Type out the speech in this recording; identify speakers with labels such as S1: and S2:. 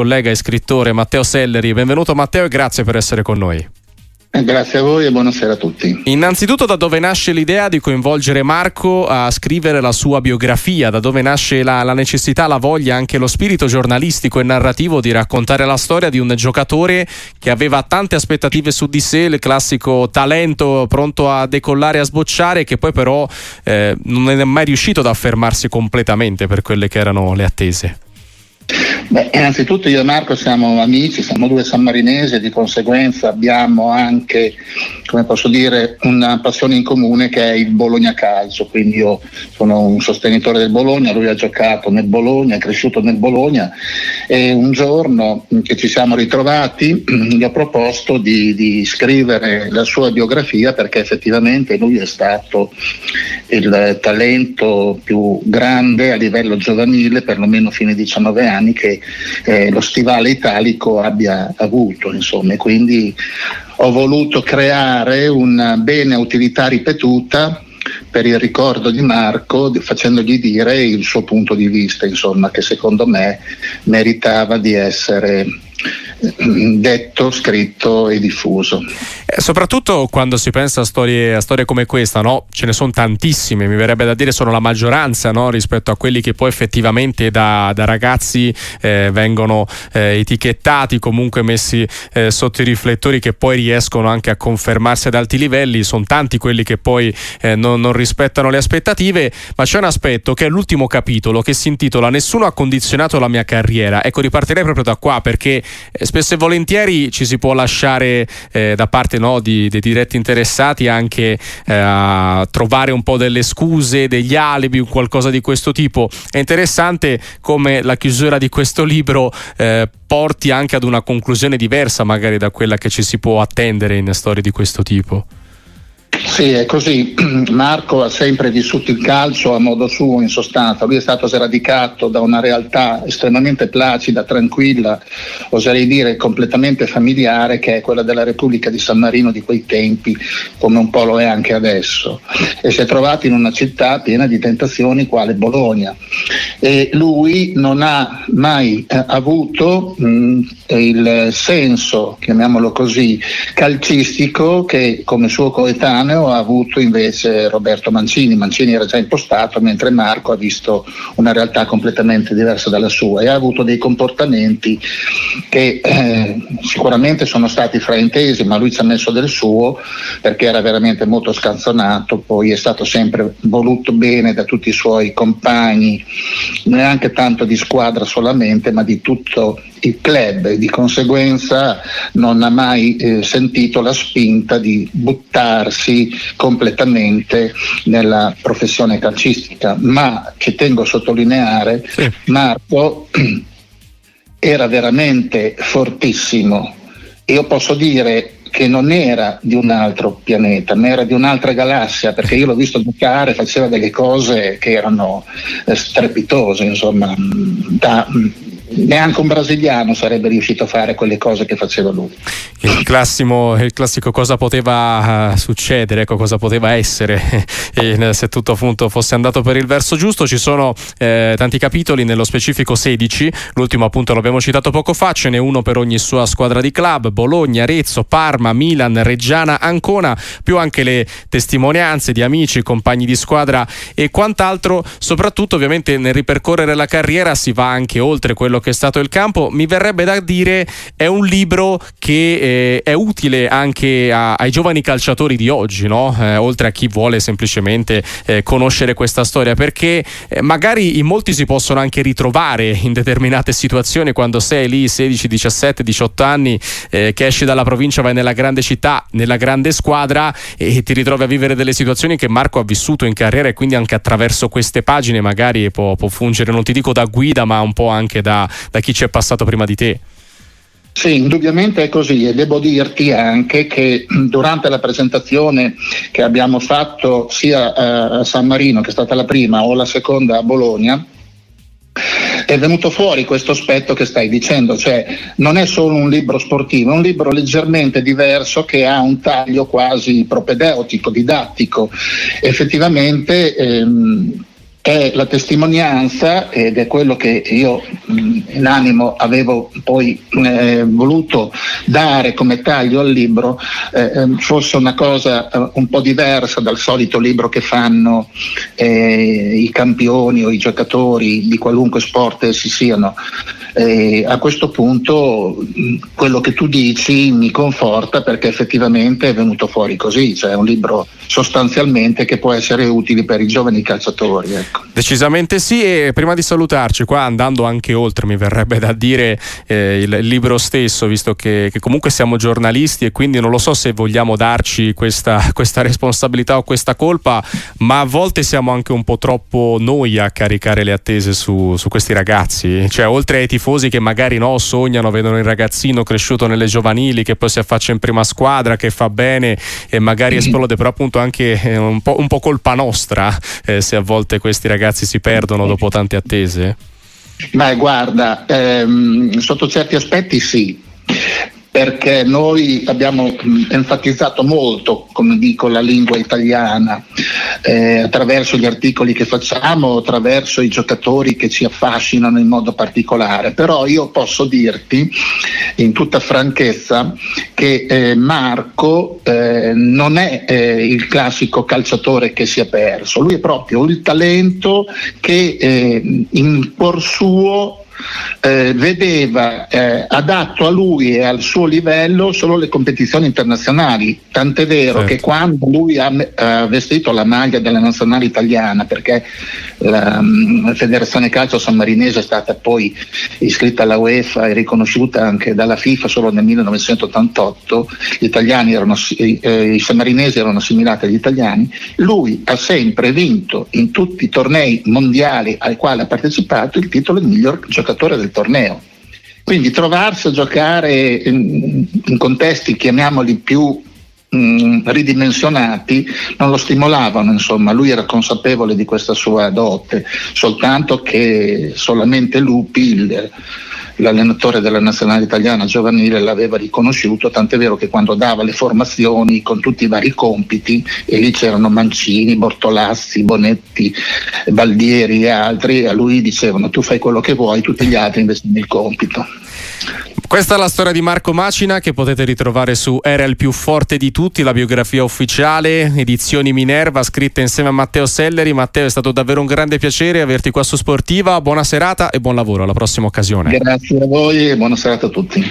S1: collega e scrittore Matteo Selleri. Benvenuto Matteo e grazie per essere con noi.
S2: Eh, grazie a voi e buonasera a tutti.
S1: Innanzitutto da dove nasce l'idea di coinvolgere Marco a scrivere la sua biografia, da dove nasce la, la, necessità, la voglia, anche lo spirito giornalistico e narrativo di raccontare la storia di un giocatore che aveva tante aspettative su di sé, il classico talento pronto a decollare e a sbocciare, che poi però eh, non è mai riuscito ad affermarsi completamente per quelle che erano le attese.
S2: Beh, innanzitutto io e Marco siamo amici, siamo due sammarinesi e di conseguenza abbiamo anche, come posso dire, una passione in comune che è il Bologna Calcio, quindi io sono un sostenitore del Bologna, lui ha giocato nel Bologna, è cresciuto nel Bologna e un giorno che ci siamo ritrovati gli ho proposto di, di scrivere la sua biografia perché effettivamente lui è stato il talento più grande a livello giovanile, perlomeno fino ai 19 anni, che eh, lo stivale italico abbia avuto. Insomma. quindi ho voluto creare una bene utilità ripetuta per il ricordo di Marco, facendogli dire il suo punto di vista, insomma, che secondo me meritava di essere detto, scritto e diffuso.
S1: Eh, soprattutto quando si pensa a storie, a storie come questa, no? ce ne sono tantissime, mi verrebbe da dire sono la maggioranza no? rispetto a quelli che poi effettivamente da, da ragazzi eh, vengono eh, etichettati, comunque messi eh, sotto i riflettori che poi riescono anche a confermarsi ad alti livelli, sono tanti quelli che poi eh, non, non rispettano le aspettative, ma c'è un aspetto che è l'ultimo capitolo che si intitola Nessuno ha condizionato la mia carriera. Ecco, ripartirei proprio da qua perché eh, spesso e volentieri ci si può lasciare eh, da parte no, di, dei diretti interessati anche eh, a trovare un po' delle scuse, degli alibi, qualcosa di questo tipo. È interessante come la chiusura di questo libro eh, porti anche ad una conclusione diversa magari da quella che ci si può attendere in storie di questo tipo.
S2: Sì, è così. Marco ha sempre vissuto il calcio a modo suo, in sostanza. Lui è stato sradicato da una realtà estremamente placida, tranquilla, oserei dire completamente familiare, che è quella della Repubblica di San Marino di quei tempi, come un po' lo è anche adesso. E si è trovato in una città piena di tentazioni, quale Bologna. E lui non ha mai eh, avuto mh, il senso, chiamiamolo così, calcistico che come suo coetaneo ha avuto invece Roberto Mancini. Mancini era già impostato, mentre Marco ha visto una realtà completamente diversa dalla sua e ha avuto dei comportamenti che eh, sicuramente sono stati fraintesi, ma lui ci ha messo del suo perché era veramente molto scanzonato, poi è stato sempre voluto bene da tutti i suoi compagni, neanche tanto di squadra solamente, ma di tutto il club e di conseguenza non ha mai eh, sentito la spinta di buttarsi completamente nella professione calcistica, ma ci tengo a sottolineare, sì. Marco era veramente fortissimo. Io posso dire che non era di un altro pianeta, ma era di un'altra galassia, perché io l'ho visto giocare, faceva delle cose che erano eh, strepitose, insomma, da, neanche un brasiliano sarebbe riuscito a fare quelle cose che faceva lui.
S1: Il, classimo, il classico cosa poteva uh, succedere, ecco, cosa poteva essere e, se tutto appunto fosse andato per il verso giusto. Ci sono eh, tanti capitoli, nello specifico 16, l'ultimo appunto l'abbiamo citato poco fa, ce n'è uno per ogni sua squadra di club, Bologna, Arezzo, Parma, Milan, Reggiana, Ancona, più anche le testimonianze di amici, compagni di squadra e quant'altro, soprattutto ovviamente nel ripercorrere la carriera si va anche oltre quello che è stato il campo, mi verrebbe da dire è un libro che eh, è utile anche a, ai giovani calciatori di oggi, no? eh, oltre a chi vuole semplicemente eh, conoscere questa storia, perché eh, magari in molti si possono anche ritrovare in determinate situazioni quando sei lì 16, 17, 18 anni eh, che esci dalla provincia, vai nella grande città, nella grande squadra e ti ritrovi a vivere delle situazioni che Marco ha vissuto in carriera e quindi anche attraverso queste pagine magari può, può fungere, non ti dico da guida, ma un po' anche da, da chi ci è passato prima di te.
S2: Sì, indubbiamente è così e devo dirti anche che durante la presentazione che abbiamo fatto sia a San Marino, che è stata la prima, o la seconda a Bologna, è venuto fuori questo aspetto che stai dicendo, cioè non è solo un libro sportivo, è un libro leggermente diverso che ha un taglio quasi propedeutico, didattico. Effettivamente ehm, è la testimonianza ed è quello che io in animo avevo poi eh, voluto dare come taglio al libro eh, ehm, fosse una cosa eh, un po' diversa dal solito libro che fanno eh, i campioni o i giocatori di qualunque sport essi siano eh, a questo punto quello che tu dici mi conforta perché effettivamente è venuto fuori così, cioè è un libro sostanzialmente che può essere utile per i giovani calciatori.
S1: Decisamente sì e prima di salutarci qua andando anche oltre mi verrebbe da dire eh, il, libro stesso visto che, che, comunque siamo giornalisti e quindi non lo so se vogliamo darci questa, questa responsabilità o questa colpa ma a volte siamo anche un po' troppo noi a caricare le attese su, su questi ragazzi, cioè oltre ai tifosi che magari no, sognano, vedono il ragazzino cresciuto nelle giovanili che poi si affaccia in prima squadra, che fa bene e magari esplode, però appunto anche eh, un po', un po colpa nostra eh, se a volte questi ragazzi si perdono dopo tante attese?
S2: Ma guarda, ehm, sotto certi aspetti sì perché noi abbiamo enfatizzato molto, come dico, la lingua italiana eh, attraverso gli articoli che facciamo, attraverso i giocatori che ci affascinano in modo particolare. Però io posso dirti in tutta franchezza che eh, Marco eh, non è eh, il classico calciatore che si è perso, lui è proprio il talento che eh, in cuor suo eh, vedeva eh, adatto a lui e al suo livello solo le competizioni internazionali, tant'è vero certo. che quando lui ha, ha, vestito la maglia della nazionale italiana, perché la, um, la Federazione Calcio Sammarinese è stata poi iscritta alla UEFA e riconosciuta anche dalla FIFA solo nel 1988, gli italiani erano, eh, i sammarinesi erano assimilati agli italiani, lui ha sempre vinto in tutti i tornei mondiali ai quali ha partecipato il titolo di miglior giocatore giocatore del torneo. Quindi trovarsi a giocare in, contesti, chiamiamoli più mh, mm, ridimensionati, non lo stimolavano, insomma, lui era consapevole di questa sua dote, soltanto che solamente Lupi, il, l'allenatore della nazionale italiana giovanile l'aveva riconosciuto, tant'è vero che quando dava le formazioni con tutti i vari compiti, e lì c'erano Mancini, Bortolazzi, Bonetti, Baldieri e altri, a lui dicevano tu fai quello che vuoi, tutti gli altri invece il compito.
S1: Questa è la storia di Marco Macina che potete ritrovare su Era il più forte di tutti, la biografia ufficiale, edizioni Minerva, scritta insieme a Matteo Selleri. Matteo, è stato davvero un grande piacere averti qua su Sportiva. Buona serata e buon lavoro, alla prossima occasione.
S2: Grazie a voi e buona serata a tutti.